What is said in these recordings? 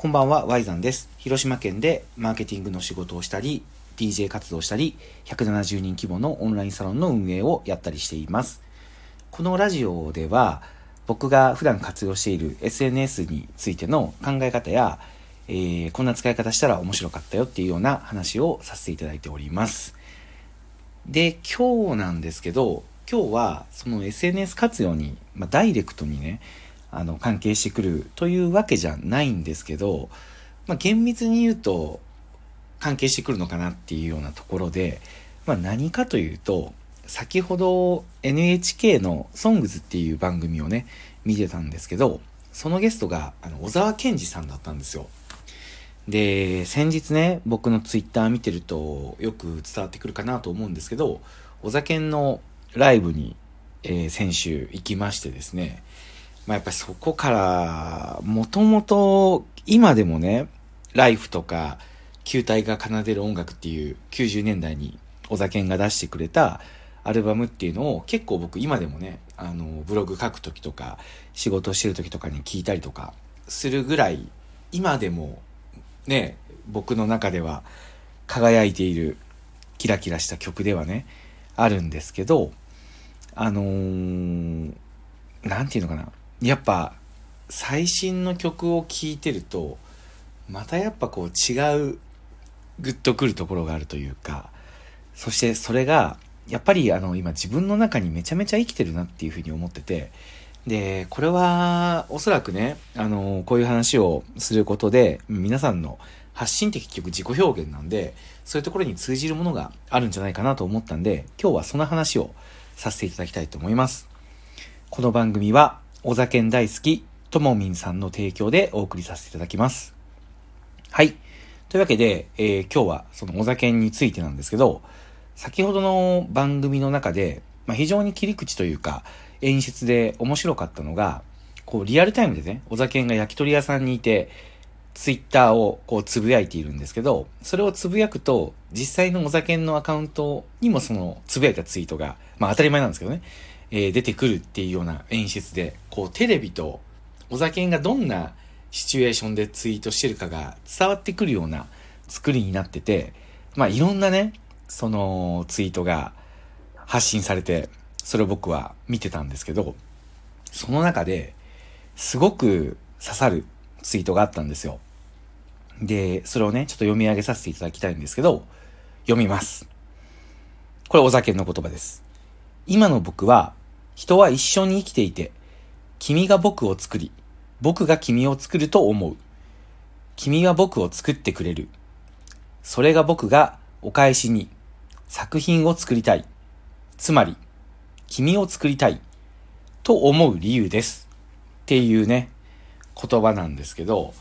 こんばんは、ワイザンです。広島県でマーケティングの仕事をしたり、DJ 活動をしたり、170人規模のオンラインサロンの運営をやったりしています。このラジオでは、僕が普段活用している SNS についての考え方や、えーこんな使い方したら面白かったよっていうような話をさせていただいております。で、今日なんですけど、今日はその SNS 活用に、まあ、ダイレクトにね、あの、関係してくるというわけじゃないんですけど、まあ、厳密に言うと、関係してくるのかなっていうようなところで、まあ、何かというと、先ほど NHK の SONGS っていう番組をね、見てたんですけど、そのゲストが、あの、小沢健二さんだったんですよ。で、先日ね、僕のツイッター見てるとよく伝わってくるかなと思うんですけど、小沢健のライブに、えー先週行きましてですね、まあ、やっぱそこから、もともと今でもね、ライフとか、球体が奏でる音楽っていう90年代に小沢健が出してくれたアルバムっていうのを結構僕今でもね、あの、ブログ書くときとか、仕事してるときとかに聞いたりとかするぐらい、今でもね、僕の中では輝いているキラキラした曲ではね、あるんですけど、あのーなんていうのかな。やっぱ、最新の曲を聴いてると、またやっぱこう違う、グッとくるところがあるというか、そしてそれが、やっぱりあの、今自分の中にめちゃめちゃ生きてるなっていうふうに思ってて、で、これは、おそらくね、あの、こういう話をすることで、皆さんの発信って結局自己表現なんで、そういうところに通じるものがあるんじゃないかなと思ったんで、今日はその話をさせていただきたいと思います。この番組は、お酒大好き、ともみんさんの提供でお送りさせていただきます。はい。というわけで、えー今日はそのお酒についてなんですけど、先ほどの番組の中で、まあ、非常に切り口というか、演出で面白かったのが、こう、リアルタイムでね、お酒が焼き鳥屋さんにいて、ツイッターをこうつぶやいているんですけど、それをつぶやくと、実際のお酒のアカウントにもそのつぶやいたツイートが、まあ当たり前なんですけどね、えー出てくるっていうような演出で、こうテレビとお酒がどんなシチュエーションでツイートしてるかが伝わってくるような作りになってて、まあいろんなね、そのツイートが発信されて、それを僕は見てたんですけど、その中で、すごく刺さるツイートがあったんですよ。で、それをね、ちょっと読み上げさせていただきたいんですけど、読みます。これ、お酒の言葉です。今の僕は、人は一緒に生きていて、君が僕を作り、僕が君を作ると思う。君は僕を作ってくれる。それが僕がお返しに作品を作りたい。つまり、君を作りたい。と思う理由です。っていうね、言葉なんですけど、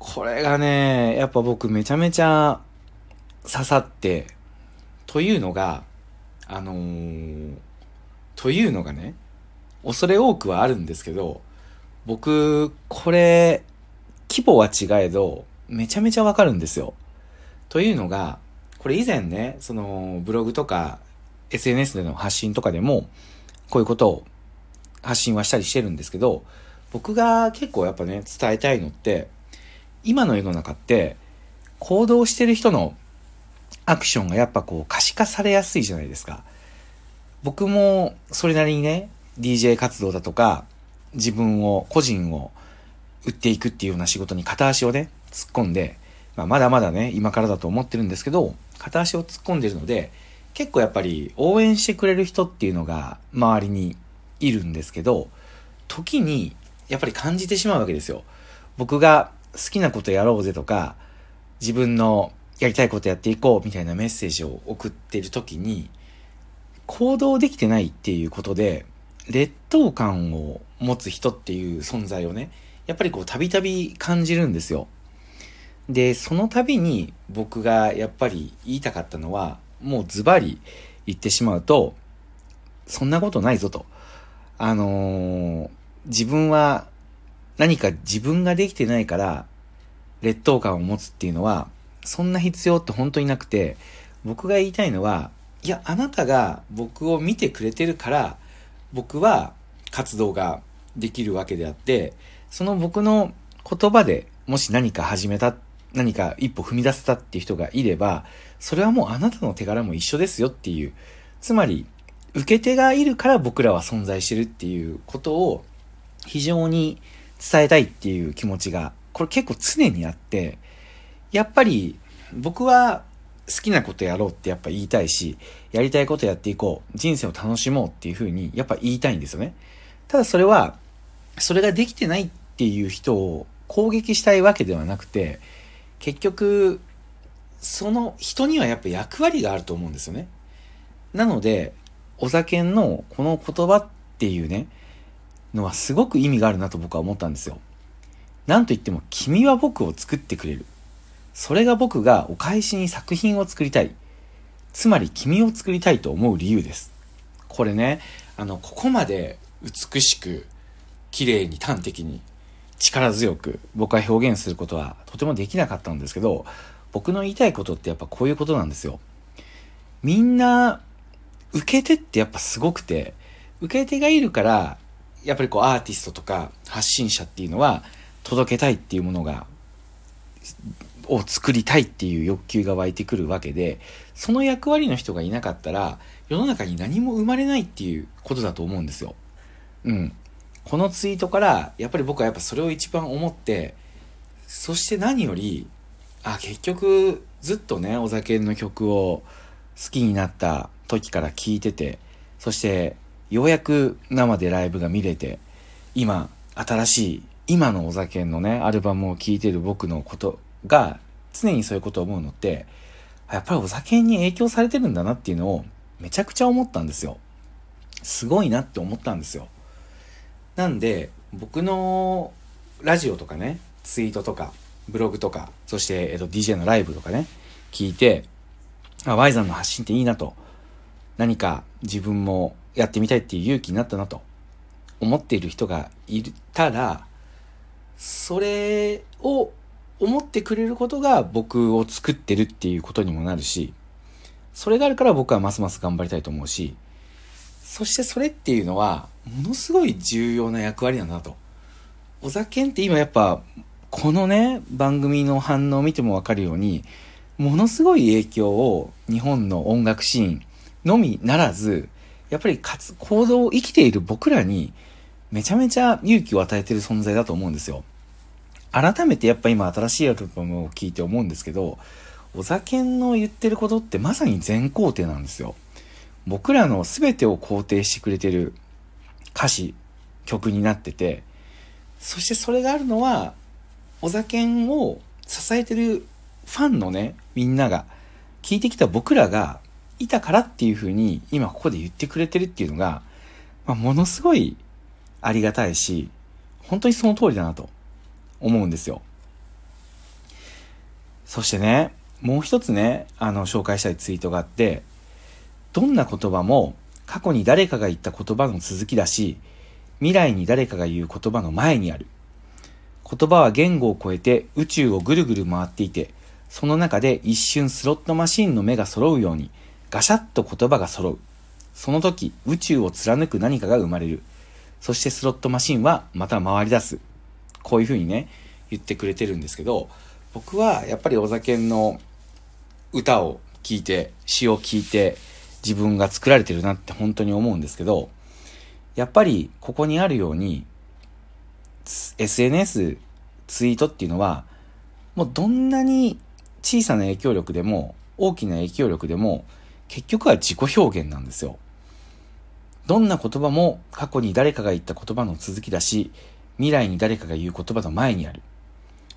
これがね、やっぱ僕めちゃめちゃ刺さって、というのが、あのーというのがね、恐れ多くはあるんですけど、僕、これ、規模は違えど、めちゃめちゃわかるんですよ。というのが、これ以前ね、その、ブログとか、SNS での発信とかでも、こういうことを発信はしたりしてるんですけど、僕が結構やっぱね、伝えたいのって、今の世の中って、行動してる人のアクションがやっぱこう可視化されやすいじゃないですか。僕もそれなりにね、DJ 活動だとか、自分を、個人を売っていくっていうような仕事に片足をね、突っ込んで、まあ、まだまだね、今からだと思ってるんですけど、片足を突っ込んでるので、結構やっぱり応援してくれる人っていうのが周りにいるんですけど、時にやっぱり感じてしまうわけですよ。僕が好きなことやろうぜとか、自分のやりたいことやっていこうみたいなメッセージを送ってる時に、行動できてないっていうことで、劣等感を持つ人っていう存在をね、やっぱりこうたびたび感じるんですよ。で、その度に僕がやっぱり言いたかったのは、もうズバリ言ってしまうと、そんなことないぞと。あのー自分は何か自分ができてないから劣等感を持つっていうのは、そんな必要って本当になくて、僕が言いたいのは、いや、あなたが僕を見てくれてるから、僕は活動ができるわけであって、その僕の言葉でもし何か始めた、何か一歩踏み出せたっていう人がいれば、それはもうあなたの手柄も一緒ですよっていう。つまり、受け手がいるから僕らは存在してるっていうことを非常に伝えたいっていう気持ちが、これ結構常にあって、やっぱり僕は好きなことやろうってやっぱ言いたいし、やりたいことやっていこう、人生を楽しもうっていうふうにやっぱ言いたいんですよね。ただそれは、それができてないっていう人を攻撃したいわけではなくて、結局、その人にはやっぱ役割があると思うんですよね。なので、お酒のこの言葉っていうね、のはすごく意味があるなと僕は思ったんですよ。なんと言っても、君は僕を作ってくれる。それが僕がお返しに作品を作りたい。つまり君を作りたいと思う理由です。これね、あの、ここまで美しく、綺麗に端的に、力強く僕は表現することはとてもできなかったんですけど、僕の言いたいことってやっぱこういうことなんですよ。みんな、受け手ってやっぱすごくて、受け手がいるから、やっぱりこうアーティストとか発信者っていうのは届けたいっていうものが、を作りたいっていう欲求が湧いてくるわけで、その役割の人がいなかったら、世の中に何も生まれないっていうことだと思うんですよ。うん。このツイートから、やっぱり僕はやっぱそれを一番思って、そして何より、あ、結局、ずっとね、お酒の曲を好きになった時から聴いてて、そして、ようやく生でライブが見れて、今、新しい、今のお酒のね、アルバムを聴いてる僕のことが、常にそういうことを思うのって、やっぱりお酒に影響されてるんだなっていうのを、めちゃくちゃ思ったんですよ。すごいなって思ったんですよ。なんで、僕のラジオとかね、ツイートとか、ブログとか、そして、えっと、DJ のライブとかね、聞いて、あ、ワイザンの発信っていいなと。何か自分もやってみたいっていう勇気になったなと思っている人がいたら、それを思ってくれることが僕を作ってるっていうことにもなるし、それがあるから僕はますます頑張りたいと思うし、そしてそれっていうのは、ものすごい重要な役割なんだと。お酒って今やっぱ、このね、番組の反応を見てもわかるように、ものすごい影響を日本の音楽シーンのみならず、やっぱり活、行動を生きている僕らに、めちゃめちゃ勇気を与えてる存在だと思うんですよ。改めてやっぱ今新しいアルバムを聴いて思うんですけど、お酒の言ってることってまさに全肯定なんですよ。僕らの全てを肯定してくれてる歌詞、曲になってて、そしてそれがあるのは、お酒を支えてるファンのね、みんなが、聞いてきた僕らがいたからっていうふうに今ここで言ってくれてるっていうのが、まあ、ものすごいありがたいし、本当にその通りだなと思うんですよ。そしてね、もう一つね、あの、紹介したいツイートがあって、どんな言葉も過去に誰かが言った言葉の続きだし、未来に誰かが言う言葉の前にある。言葉は言語を超えて宇宙をぐるぐる回っていて、その中で一瞬スロットマシンの目が揃うように、ガシャッと言葉が揃う。その時、宇宙を貫く何かが生まれる。そしてスロットマシンはまた回り出す。こういう風にね、言ってくれてるんですけど、僕はやっぱりお酒の歌を聴いて、詩を聴いて、自分が作られてるなって本当に思うんですけど、やっぱりここにあるように、SNS、ツイートっていうのは、もうどんなに小さな影響力でも、大きな影響力でも、結局は自己表現なんですよ。どんな言葉も過去に誰かが言った言葉の続きだし、未来に誰かが言う言葉の前にある。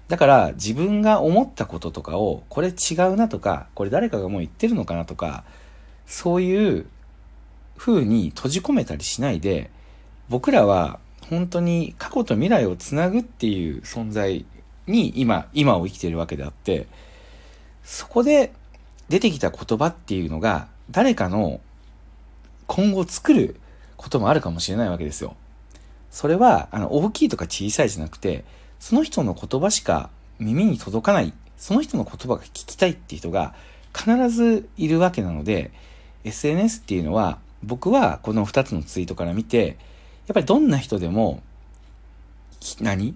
だから自分が思ったこととかを、これ違うなとか、これ誰かがもう言ってるのかなとか、そういう風に閉じ込めたりしないで、僕らは本当に過去と未来をつなぐっていう存在に今、今を生きているわけであって、そこで出てきた言葉っていうのが誰かの今後作ることもあるかもしれないわけですよ。それは、あの、大きいとか小さいじゃなくて、その人の言葉しか耳に届かない、その人の言葉が聞きたいっていう人が必ずいるわけなので、SNS っていうのは、僕はこの2つのツイートから見て、やっぱりどんな人でも、何？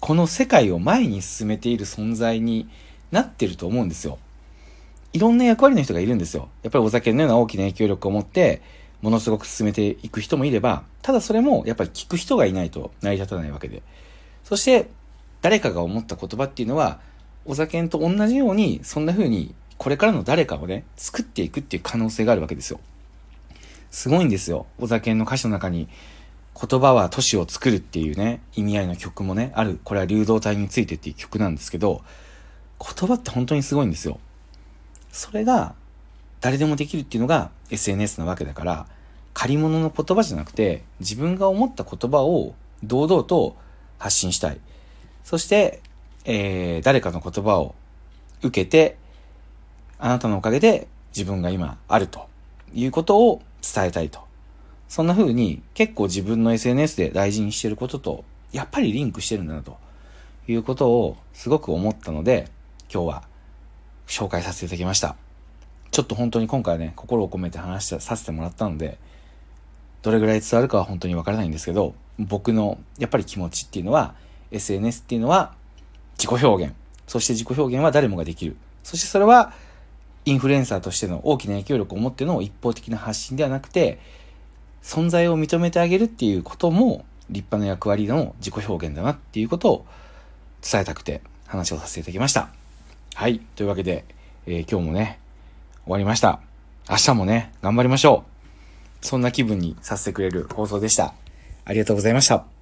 この世界を前に進めている存在になってると思うんですよ。いろんな役割の人がいるんですよ。やっぱりお酒のような大きな影響力を持って、ものすごく進めていく人もいれば、ただそれもやっぱり聞く人がいないと成り立たないわけで。そして、誰かが思った言葉っていうのは、お酒と同じように、そんな風に、これからの誰かをね、作っていくっていう可能性があるわけですよ。すごいんですよ。お酒の歌詞の中に、言葉は都市を作るっていうね、意味合いの曲もね、ある。これは流動体についてっていう曲なんですけど、言葉って本当にすごいんですよ。それが、誰でもできるっていうのが SNS なわけだから、借り物の言葉じゃなくて、自分が思った言葉を堂々と発信したい。そして、えー、誰かの言葉を受けて、あなたのおかげで自分が今あるということを伝えたいと。そんな風に結構自分の SNS で大事にしてることと、やっぱりリンクしてるんだなということをすごく思ったので、今日は紹介させていただきました。ちょっと本当に今回ね、心を込めて話しさせてもらったので、どれぐらい伝わるかは本当にわからないんですけど、僕のやっぱり気持ちっていうのは、SNS っていうのは自己表現。そして自己表現は誰もができる。そしてそれはインフルエンサーとしての大きな影響力を持っての一方的な発信ではなくて、存在を認めてあげるっていうことも立派な役割の自己表現だなっていうことを伝えたくて話をさせていただきました。はい。というわけで、えー、今日もね、終わりました。明日もね、頑張りましょう。そんな気分にさせてくれる放送でした。ありがとうございました。